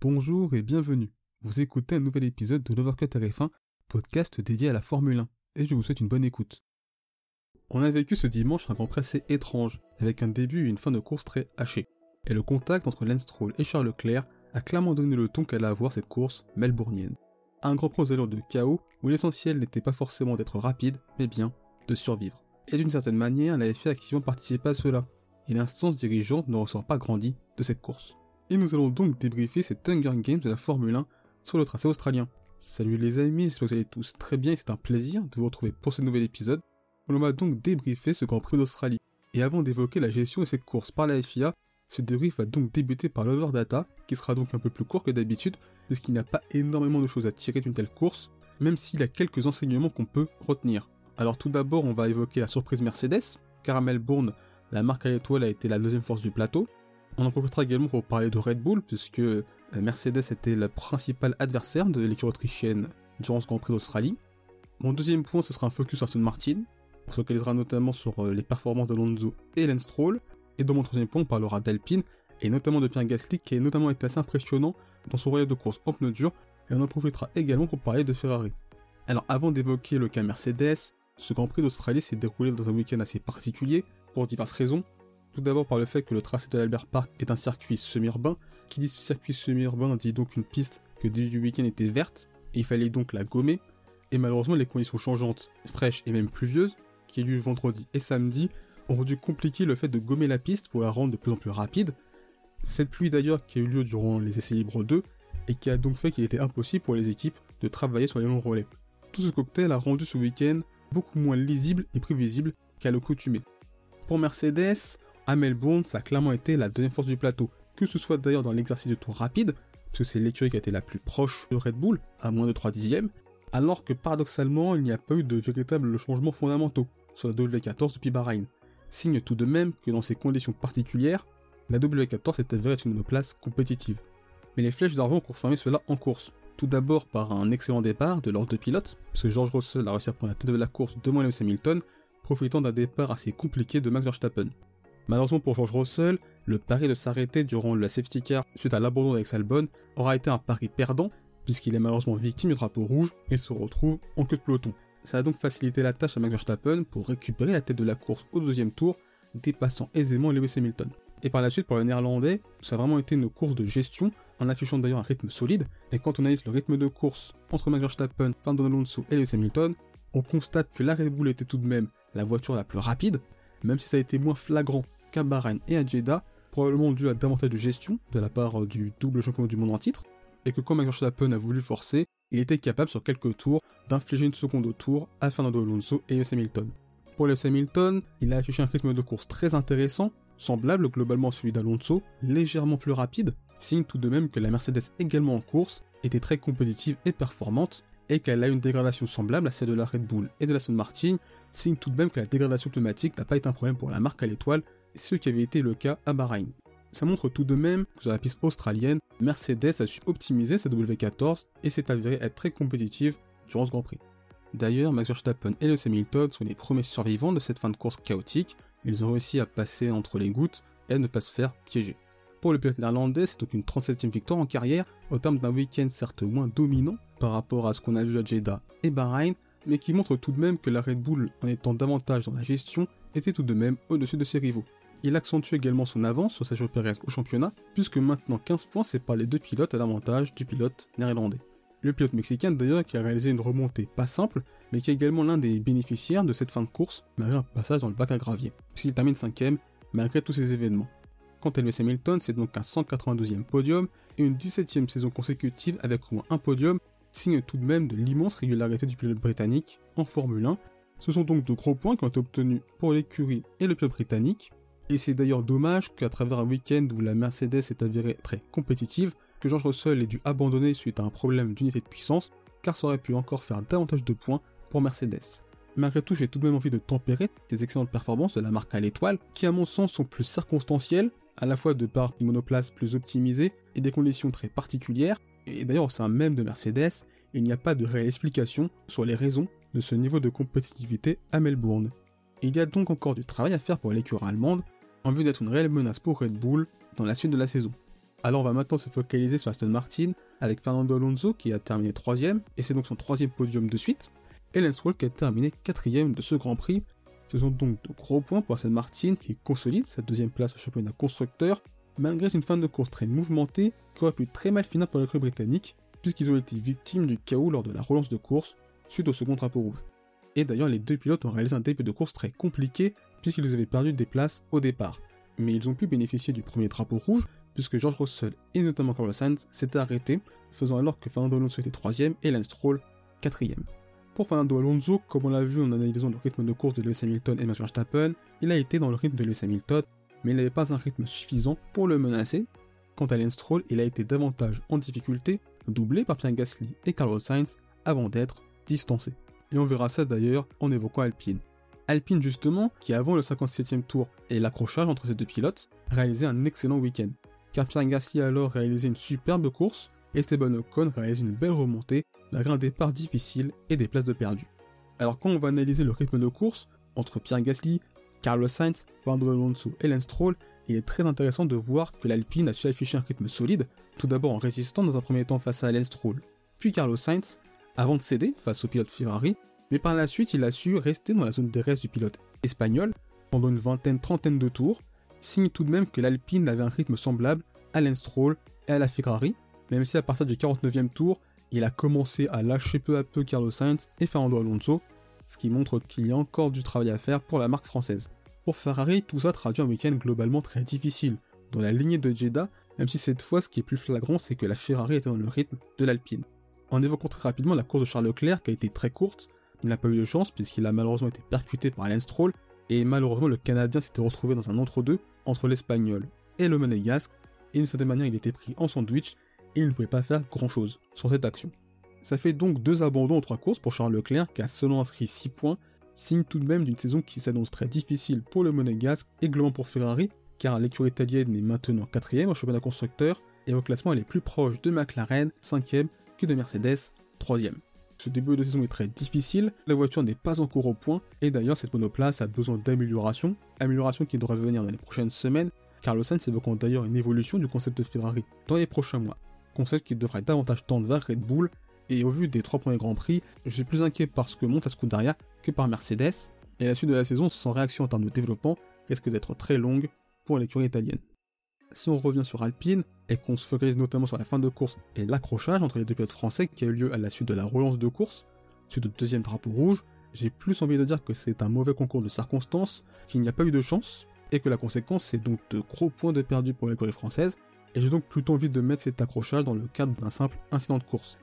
Bonjour et bienvenue. Vous écoutez un nouvel épisode de l'Overcut RF1, podcast dédié à la Formule 1, et je vous souhaite une bonne écoute. On a vécu ce dimanche un Grand assez étrange, avec un début et une fin de course très hachés. Et le contact entre Lance Stroll et Charles Leclerc a clairement donné le ton qu'allait avoir cette course melbournienne. Un Grand allures de chaos, où l'essentiel n'était pas forcément d'être rapide, mais bien de survivre. Et d'une certaine manière, la a activement participé à cela, et l'instance dirigeante ne ressort pas grandi de cette course. Et nous allons donc débriefer cette Hunger Games de la Formule 1 sur le tracé australien. Salut les amis, j'espère que vous allez tous très bien et c'est un plaisir de vous retrouver pour ce nouvel épisode. On va donc débriefer ce Grand Prix d'Australie. Et avant d'évoquer la gestion de cette course par la FIA, ce débrief va donc débuter par l'overdata, qui sera donc un peu plus court que d'habitude, puisqu'il n'y a pas énormément de choses à tirer d'une telle course, même s'il y a quelques enseignements qu'on peut retenir. Alors tout d'abord, on va évoquer la surprise Mercedes, car à Melbourne, la marque à l'étoile a été la deuxième force du plateau, on en profitera également pour parler de Red Bull, puisque euh, Mercedes était le principal adversaire de l'équipe autrichienne durant ce Grand Prix d'Australie. Mon deuxième point, ce sera un focus sur Aston Martin. On se focalisera notamment sur euh, les performances d'Alonso et Lance Stroll. Et dans mon troisième point, on parlera d'Alpine, et notamment de Pierre Gasly, qui a notamment été assez impressionnant dans son voyage de course en pneus durs. Et on en profitera également pour parler de Ferrari. Alors avant d'évoquer le cas Mercedes, ce Grand Prix d'Australie s'est déroulé dans un week-end assez particulier, pour diverses raisons. Tout d'abord par le fait que le tracé de l'Albert Park est un circuit semi-urbain. Qui dit circuit semi-urbain dit donc une piste que début du week-end était verte, et il fallait donc la gommer. Et malheureusement, les conditions changeantes, fraîches et même pluvieuses, qui ont eu vendredi et samedi, ont rendu compliqué le fait de gommer la piste pour la rendre de plus en plus rapide. Cette pluie d'ailleurs qui a eu lieu durant les essais libres 2, et qui a donc fait qu'il était impossible pour les équipes de travailler sur les longs relais. Tout ce cocktail a rendu ce week-end beaucoup moins lisible et prévisible qu'à l'accoutumée. Pour Mercedes, à Melbourne, ça a clairement été la deuxième force du plateau, que ce soit d'ailleurs dans l'exercice de tour rapide, parce que c'est l'écurie qui a été la plus proche de Red Bull, à moins de 3 dixièmes, alors que paradoxalement, il n'y a pas eu de véritables changements fondamentaux sur la W14 depuis Bahreïn. Signe tout de même que dans ces conditions particulières, la W14 s'est avérée être une monoplace compétitive. Mais les flèches d'argent ont confirmé cela en course. Tout d'abord par un excellent départ de l'ordre de pilote, parce que George Russell a réussi à prendre la tête de la course devant Lewis Hamilton, profitant d'un départ assez compliqué de Max Verstappen. Malheureusement pour George Russell, le pari de s'arrêter durant la safety car suite à l'abandon d'Alex Albon aura été un pari perdant puisqu'il est malheureusement victime du drapeau rouge et se retrouve en queue de peloton. Ça a donc facilité la tâche à Max Verstappen pour récupérer la tête de la course au deuxième tour, dépassant aisément Lewis Hamilton. Et par la suite, pour le néerlandais, ça a vraiment été une course de gestion, en affichant d'ailleurs un rythme solide. Et quand on analyse le rythme de course entre Max Verstappen, Fernando Alonso et Lewis Hamilton, on constate que la Red Bull était tout de même la voiture la plus rapide, même si ça a été moins flagrant qu'à et à Jeddah, probablement dû à davantage de gestion de la part du double champion du monde en titre, et que quand Max a voulu forcer, il était capable sur quelques tours d'infliger une seconde au tour à Fernando Alonso et Lewis Hamilton. Pour Lewis Hamilton, il a affiché un rythme de course très intéressant, semblable globalement à celui d'Alonso, légèrement plus rapide, signe tout de même que la Mercedes également en course était très compétitive et performante, et qu'elle a une dégradation semblable à celle de la Red Bull et de la Aston Martin, signe tout de même que la dégradation climatique n'a pas été un problème pour la marque à l'étoile, ce qui avait été le cas à Bahreïn. Ça montre tout de même que sur la piste australienne, Mercedes a su optimiser sa W14 et s'est avéré être très compétitive durant ce Grand Prix. D'ailleurs, Max Verstappen et Lewis Hamilton sont les premiers survivants de cette fin de course chaotique, ils ont réussi à passer entre les gouttes et à ne pas se faire piéger. Pour le pilote néerlandais, c'est donc une 37e victoire en carrière, au terme d'un week-end certes moins dominant par rapport à ce qu'on a vu à Jeddah et Bahreïn, mais qui montre tout de même que la Red Bull, en étant davantage dans la gestion, était tout de même au-dessus de ses rivaux. Il accentue également son avance sur Sergio Perez au championnat, puisque maintenant 15 points séparent les deux pilotes à l'avantage du pilote néerlandais. Le pilote mexicain d'ailleurs qui a réalisé une remontée pas simple, mais qui est également l'un des bénéficiaires de cette fin de course, malgré un passage dans le bac à gravier, puisqu'il termine 5ème malgré tous ces événements. Quant à Lewis Hamilton, c'est donc un 192e podium et une 17e saison consécutive avec au moins un podium, signe tout de même de l'immense régularité du pilote britannique en Formule 1. Ce sont donc de gros points qui ont été obtenus pour l'écurie et le pilote britannique, et c'est d'ailleurs dommage qu'à travers un week-end où la Mercedes est avérée très compétitive, que George Russell ait dû abandonner suite à un problème d'unité de puissance, car ça aurait pu encore faire davantage de points pour Mercedes. Malgré tout, j'ai tout de même envie de tempérer ces excellentes performances de la marque à l'étoile, qui à mon sens sont plus circonstancielles, à la fois de par une monoplace plus optimisée et des conditions très particulières, et d'ailleurs au sein même de Mercedes, il n'y a pas de réelle explication sur les raisons de ce niveau de compétitivité à Melbourne. il y a donc encore du travail à faire pour l'écurie allemande, en vue d'être une réelle menace pour Red Bull dans la suite de la saison. Alors on va maintenant se focaliser sur Aston Martin avec Fernando Alonso qui a terminé troisième et c'est donc son troisième podium de suite, et Lance qui a terminé quatrième de ce Grand Prix. Ce sont donc de gros points pour Aston Martin qui consolide sa deuxième place au championnat constructeur malgré une fin de course très mouvementée qui aurait pu très mal finir pour le club britannique puisqu'ils ont été victimes du chaos lors de la relance de course suite au second drapeau rouge. Et d'ailleurs les deux pilotes ont réalisé un début de course très compliqué puisqu'ils avaient perdu des places au départ. Mais ils ont pu bénéficier du premier drapeau rouge puisque George Russell et notamment Carlos Sainz s'étaient arrêtés, faisant alors que Fernando Alonso était troisième et Lance Stroll quatrième. Pour Fernando Alonso, comme on l'a vu en analysant le rythme de course de Lewis Hamilton et Max Verstappen, il a été dans le rythme de Lewis Hamilton, mais il n'avait pas un rythme suffisant pour le menacer. Quant à Lance Stroll, il a été davantage en difficulté, doublé par Pierre Gasly et Carlos Sainz, avant d'être distancé. Et on verra ça d'ailleurs en évoquant Alpine. Alpine justement, qui avant le 57e tour et l'accrochage entre ces deux pilotes, réalisait un excellent week-end. Car Pierre Gasly a alors réalisé une superbe course, Esteban Ocon réalise une belle remontée, malgré un départ difficile et des places de perdu. Alors quand on va analyser le rythme de course, entre Pierre Gasly, Carlos Sainz, Fernando Alonso et Lance Stroll, il est très intéressant de voir que l'Alpine a su afficher un rythme solide, tout d'abord en résistant dans un premier temps face à Lance Stroll, puis Carlos Sainz, avant de céder face au pilote Ferrari, mais par la suite il a su rester dans la zone DRS du pilote espagnol pendant une vingtaine, trentaine de tours, signe tout de même que l'Alpine avait un rythme semblable à Lance Stroll et à la Ferrari, même si à partir du 49e tour, il a commencé à lâcher peu à peu Carlos Sainz et Fernando Alonso, ce qui montre qu'il y a encore du travail à faire pour la marque française. Pour Ferrari, tout ça traduit un week-end globalement très difficile. Dans la lignée de Jeddah, même si cette fois ce qui est plus flagrant, c'est que la Ferrari était dans le rythme de l'Alpine. En évoquant très rapidement la course de Charles Leclerc qui a été très courte, il n'a pas eu de chance puisqu'il a malheureusement été percuté par Alain Stroll et malheureusement le Canadien s'était retrouvé dans un entre-deux entre l'Espagnol et le Monégasque et d'une certaine manière il était pris en sandwich et il ne pouvait pas faire grand chose sur cette action. Ça fait donc deux abandons en trois courses pour Charles Leclerc qui a seulement inscrit 6 points, signe tout de même d'une saison qui s'annonce très difficile pour le Monégasque et globalement pour Ferrari, car l'écurie italienne est maintenant quatrième au championnat constructeur et au classement elle est plus proche de McLaren, 5ème, que de Mercedes, 3ème. Ce début de saison est très difficile, la voiture n'est pas encore au point, et d'ailleurs cette monoplace a besoin d'amélioration, amélioration qui devrait venir dans les prochaines semaines, Carlos Sainz évoquant d'ailleurs une évolution du concept de Ferrari dans les prochains mois. Concept qui devrait davantage tendre vers Red Bull, et au vu des trois premiers Grands Prix, je suis plus inquiet par ce que monte à Scuderia que par Mercedes, et la suite de la saison sans réaction en termes de développement risque d'être très longue pour l'écurie italienne. Si on revient sur Alpine, et qu'on se focalise notamment sur la fin de course et l'accrochage entre les deux pilotes français qui a eu lieu à la suite de la relance de course, suite au deuxième drapeau rouge, j'ai plus envie de dire que c'est un mauvais concours de circonstances, qu'il n'y a pas eu de chance, et que la conséquence c'est donc de gros points de perdu pour l'écurie française, et j'ai donc plutôt envie de mettre cet accrochage dans le cadre d'un simple incident de course.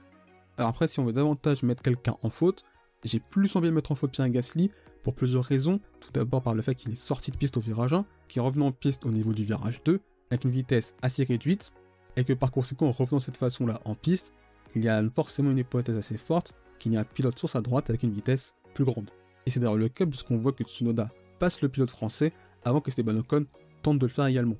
Alors après, si on veut davantage mettre quelqu'un en faute, j'ai plus envie de mettre en faute Pierre Gasly pour plusieurs raisons. Tout d'abord par le fait qu'il est sorti de piste au virage 1, qui est revenu en piste au niveau du virage 2, avec une vitesse assez réduite, et que par conséquent, en revenant de cette façon-là en piste, il y a forcément une hypothèse assez forte qu'il y a un pilote sur sa droite avec une vitesse plus grande. Et c'est d'ailleurs le cas puisqu'on voit que Tsunoda passe le pilote français avant que Esteban Ocon tente de le faire également.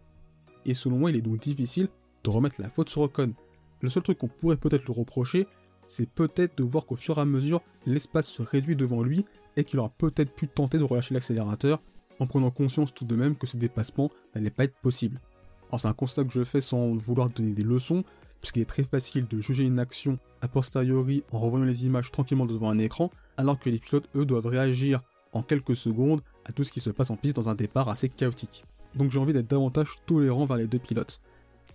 Et selon moi, il est donc difficile de remettre la faute sur Ocon. Le seul truc qu'on pourrait peut-être le reprocher, c'est peut-être de voir qu'au fur et à mesure, l'espace se réduit devant lui et qu'il aura peut-être pu tenter de relâcher l'accélérateur en prenant conscience tout de même que ce dépassement n'allait pas être possible. Alors c'est un constat que je fais sans vouloir donner des leçons, puisqu'il est très facile de juger une action a posteriori en revoyant les images tranquillement devant un écran, alors que les pilotes, eux, doivent réagir en quelques secondes à tout ce qui se passe en piste dans un départ assez chaotique. Donc j'ai envie d'être davantage tolérant vers les deux pilotes.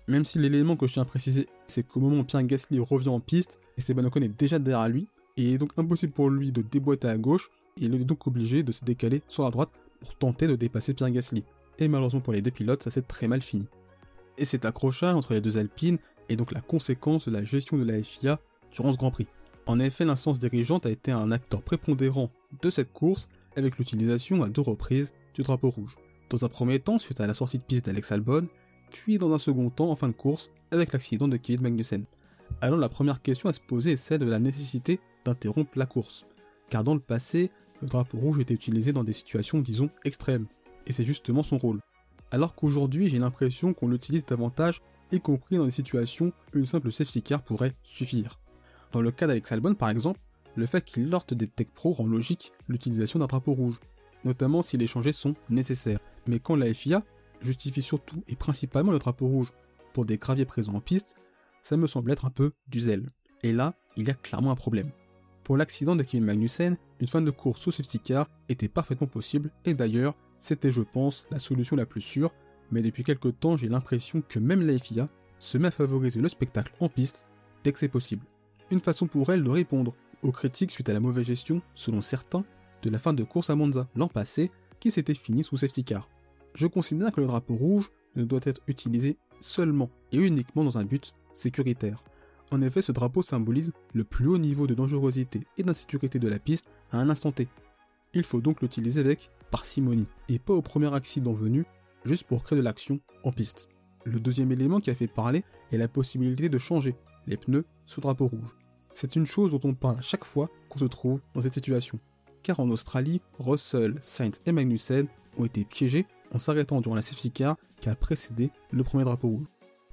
Même si l'élément que je tiens à préciser, c'est qu'au moment où Pierre Gasly revient en piste, Esteban Ocon est déjà derrière lui, et il est donc impossible pour lui de déboîter à gauche, et il est donc obligé de se décaler sur la droite pour tenter de dépasser Pierre Gasly. Et malheureusement pour les deux pilotes, ça s'est très mal fini. Et cet accrochage entre les deux Alpines est donc la conséquence de la gestion de la FIA durant ce Grand Prix. En effet, l'instance dirigeante a été un acteur prépondérant de cette course avec l'utilisation à deux reprises du drapeau rouge. Dans un premier temps, suite à la sortie de piste d'Alex Albon, puis dans un second temps en fin de course avec l'accident de Kevin Magnussen. Alors la première question à se poser est celle de la nécessité d'interrompre la course, car dans le passé, le drapeau rouge était utilisé dans des situations disons extrêmes, et c'est justement son rôle alors qu'aujourd'hui j'ai l'impression qu'on l'utilise davantage, y compris dans des situations où une simple safety car pourrait suffire. Dans le cas d'Alex Albon par exemple, le fait qu'il lorte des Tech Pro rend logique l'utilisation d'un drapeau rouge, notamment si les changements sont nécessaires. Mais quand la FIA justifie surtout et principalement le drapeau rouge pour des graviers présents en piste, ça me semble être un peu du zèle. Et là, il y a clairement un problème. Pour l'accident de Kevin Magnussen, une fin de course sous safety car était parfaitement possible, et d'ailleurs, c'était je pense la solution la plus sûre, mais depuis quelques temps j'ai l'impression que même la FIA se met à favoriser le spectacle en piste dès que c'est possible. Une façon pour elle de répondre aux critiques suite à la mauvaise gestion, selon certains, de la fin de course à Monza l'an passé, qui s'était finie sous safety car. Je considère que le drapeau rouge ne doit être utilisé seulement et uniquement dans un but sécuritaire. En effet, ce drapeau symbolise le plus haut niveau de dangerosité et d'insécurité de la piste à un instant T. Il faut donc l'utiliser avec parcimonie, et pas au premier accident venu, juste pour créer de l'action en piste. Le deuxième élément qui a fait parler est la possibilité de changer les pneus sous drapeau rouge. C'est une chose dont on parle chaque fois qu'on se trouve dans cette situation. Car en Australie, Russell, Sainz et Magnussen ont été piégés en s'arrêtant durant la safety car qui a précédé le premier drapeau rouge.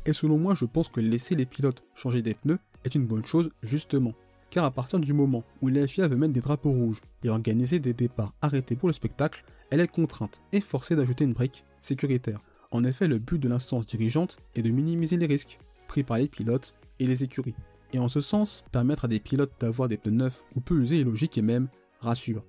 Et selon moi, je pense que laisser les pilotes changer des pneus est une bonne chose justement. Car à partir du moment où la FIA veut mettre des drapeaux rouges et organiser des départs arrêtés pour le spectacle, elle est contrainte et forcée d'ajouter une brique sécuritaire. En effet, le but de l'instance dirigeante est de minimiser les risques pris par les pilotes et les écuries. Et en ce sens, permettre à des pilotes d'avoir des pneus neufs ou peu usés est logique et même rassure.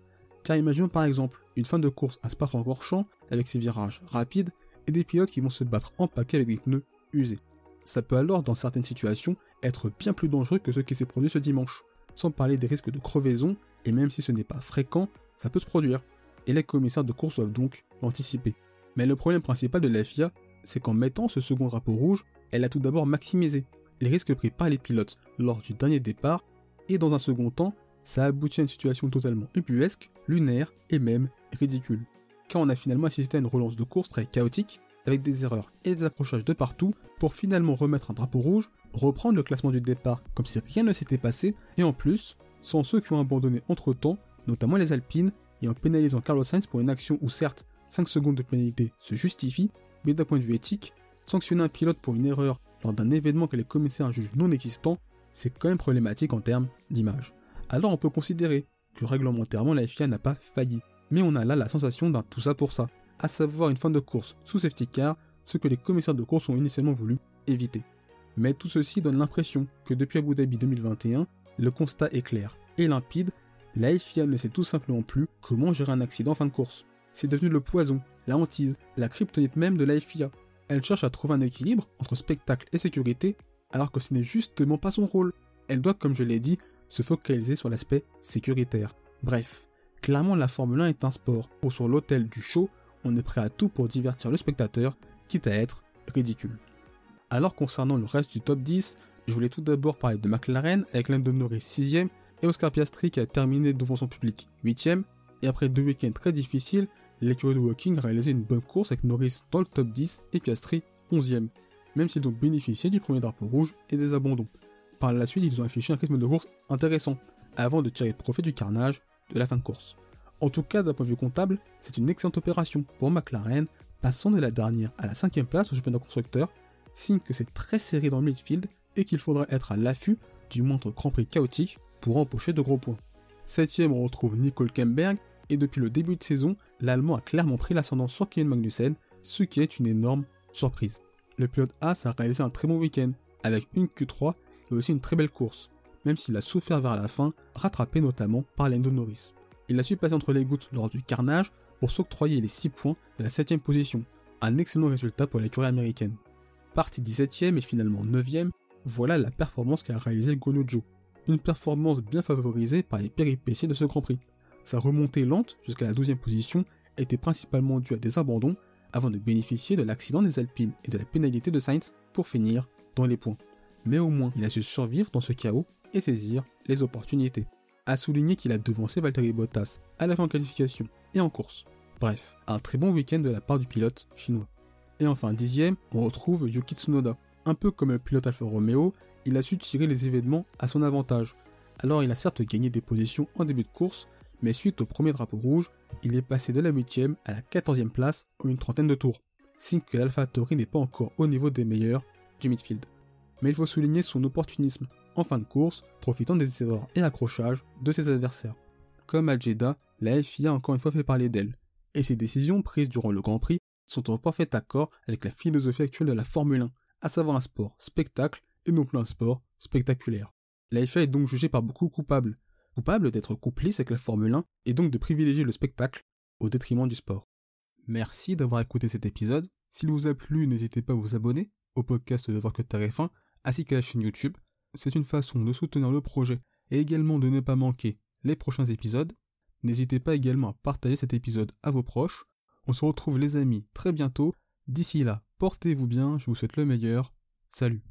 Car imaginons par exemple une fin de course à Spa-Francorchamps avec ses virages rapides et des pilotes qui vont se battre en paquet avec des pneus usés. Ça peut alors, dans certaines situations, être bien plus dangereux que ce qui s'est produit ce dimanche. Sans parler des risques de crevaison, et même si ce n'est pas fréquent, ça peut se produire. Et les commissaires de course doivent donc l'anticiper. Mais le problème principal de la FIA, c'est qu'en mettant ce second drapeau rouge, elle a tout d'abord maximisé les risques pris par les pilotes lors du dernier départ, et dans un second temps, ça aboutit à une situation totalement ubuesque, lunaire et même ridicule. Car on a finalement assisté à une relance de course très chaotique, avec des erreurs et des accrochages de partout, pour finalement remettre un drapeau rouge, reprendre le classement du départ comme si rien ne s'était passé, et en plus, sans ceux qui ont abandonné entre temps, notamment les Alpines, et en pénalisant Carlos Sainz pour une action où certes 5 secondes de pénalité se justifient, mais d'un point de vue éthique, sanctionner un pilote pour une erreur lors d'un événement que les commissaires jugent non existant, c'est quand même problématique en termes d'image. Alors on peut considérer que réglementairement la FIA n'a pas failli, mais on a là la sensation d'un tout ça pour ça, à savoir une fin de course sous safety car, ce que les commissaires de course ont initialement voulu éviter. Mais tout ceci donne l'impression que depuis Abu Dhabi 2021, le constat est clair et limpide, la FIA ne sait tout simplement plus comment gérer un accident en fin de course. C'est devenu le poison, la hantise, la kryptonite même de la FIA. Elle cherche à trouver un équilibre entre spectacle et sécurité, alors que ce n'est justement pas son rôle. Elle doit, comme je l'ai dit, se focaliser sur l'aspect sécuritaire. Bref, clairement la Formule 1 est un sport où sur l'hôtel du show, on est prêt à tout pour divertir le spectateur, quitte à être ridicule. Alors concernant le reste du top 10, je voulais tout d'abord parler de McLaren avec Lando Norris 6ème et Oscar Piastri qui a terminé devant son public 8ème, et après deux week-ends très difficiles, l'écurie de Walking a réalisé une bonne course avec Norris dans le top 10 et Piastri 11ème, même s'ils ont bénéficié du premier drapeau rouge et des abandons. Par la suite, ils ont affiché un rythme de course intéressant, avant de tirer profit du carnage de la fin de course. En tout cas, d'un point de vue comptable, c'est une excellente opération pour McLaren, passant de la dernière à la cinquième place au championnat constructeur, signe que c'est très serré dans le midfield et qu'il faudra être à l'affût du moindre Grand Prix chaotique pour empocher de gros points. Septième, on retrouve Nicole Kemberg, et depuis le début de saison, l'Allemand a clairement pris l'ascendant sur Kevin Magnussen, ce qui est une énorme surprise. Le pilote As a réalisé un très bon week-end, avec une Q3 et aussi une très belle course, même s'il a souffert vers la fin, rattrapé notamment par Lando Norris. Il a su passer entre les gouttes lors du carnage pour s'octroyer les 6 points de la 7ème position, un excellent résultat pour l'écurie américaine. Parti 17ème et finalement 9ème, voilà la performance qu'a réalisé Gonojo. Une performance bien favorisée par les péripéties de ce Grand Prix. Sa remontée lente jusqu'à la 12ème position était principalement due à des abandons avant de bénéficier de l'accident des Alpines et de la pénalité de Sainz pour finir dans les points. Mais au moins, il a su survivre dans ce chaos et saisir les opportunités. A souligner qu'il a devancé Valtteri Bottas à la fin en qualification et en course. Bref, un très bon week-end de la part du pilote chinois. Et enfin, dixième, on retrouve Yuki Tsunoda. Un peu comme le pilote Alfa Romeo, il a su tirer les événements à son avantage. Alors il a certes gagné des positions en début de course, mais suite au premier drapeau rouge, il est passé de la 8ème à la 14ème place en une trentaine de tours, signe que l'Alpha Tauri n'est pas encore au niveau des meilleurs du midfield. Mais il faut souligner son opportunisme en fin de course, profitant des erreurs et accrochages de ses adversaires. Comme à Jeddah, la FIA a encore une fois fait parler d'elle, et ses décisions prises durant le Grand Prix sont en parfait accord avec la philosophie actuelle de la Formule 1, à savoir un sport spectacle et non plus un sport spectaculaire. La FIA est donc jugée par beaucoup coupable, coupable d'être complice avec la Formule 1 et donc de privilégier le spectacle au détriment du sport. Merci d'avoir écouté cet épisode. S'il vous a plu, n'hésitez pas à vous abonner au podcast de Voir que Tarif 1 ainsi qu'à la chaîne YouTube. C'est une façon de soutenir le projet et également de ne pas manquer les prochains épisodes. N'hésitez pas également à partager cet épisode à vos proches. On se retrouve les amis très bientôt. D'ici là, portez-vous bien, je vous souhaite le meilleur. Salut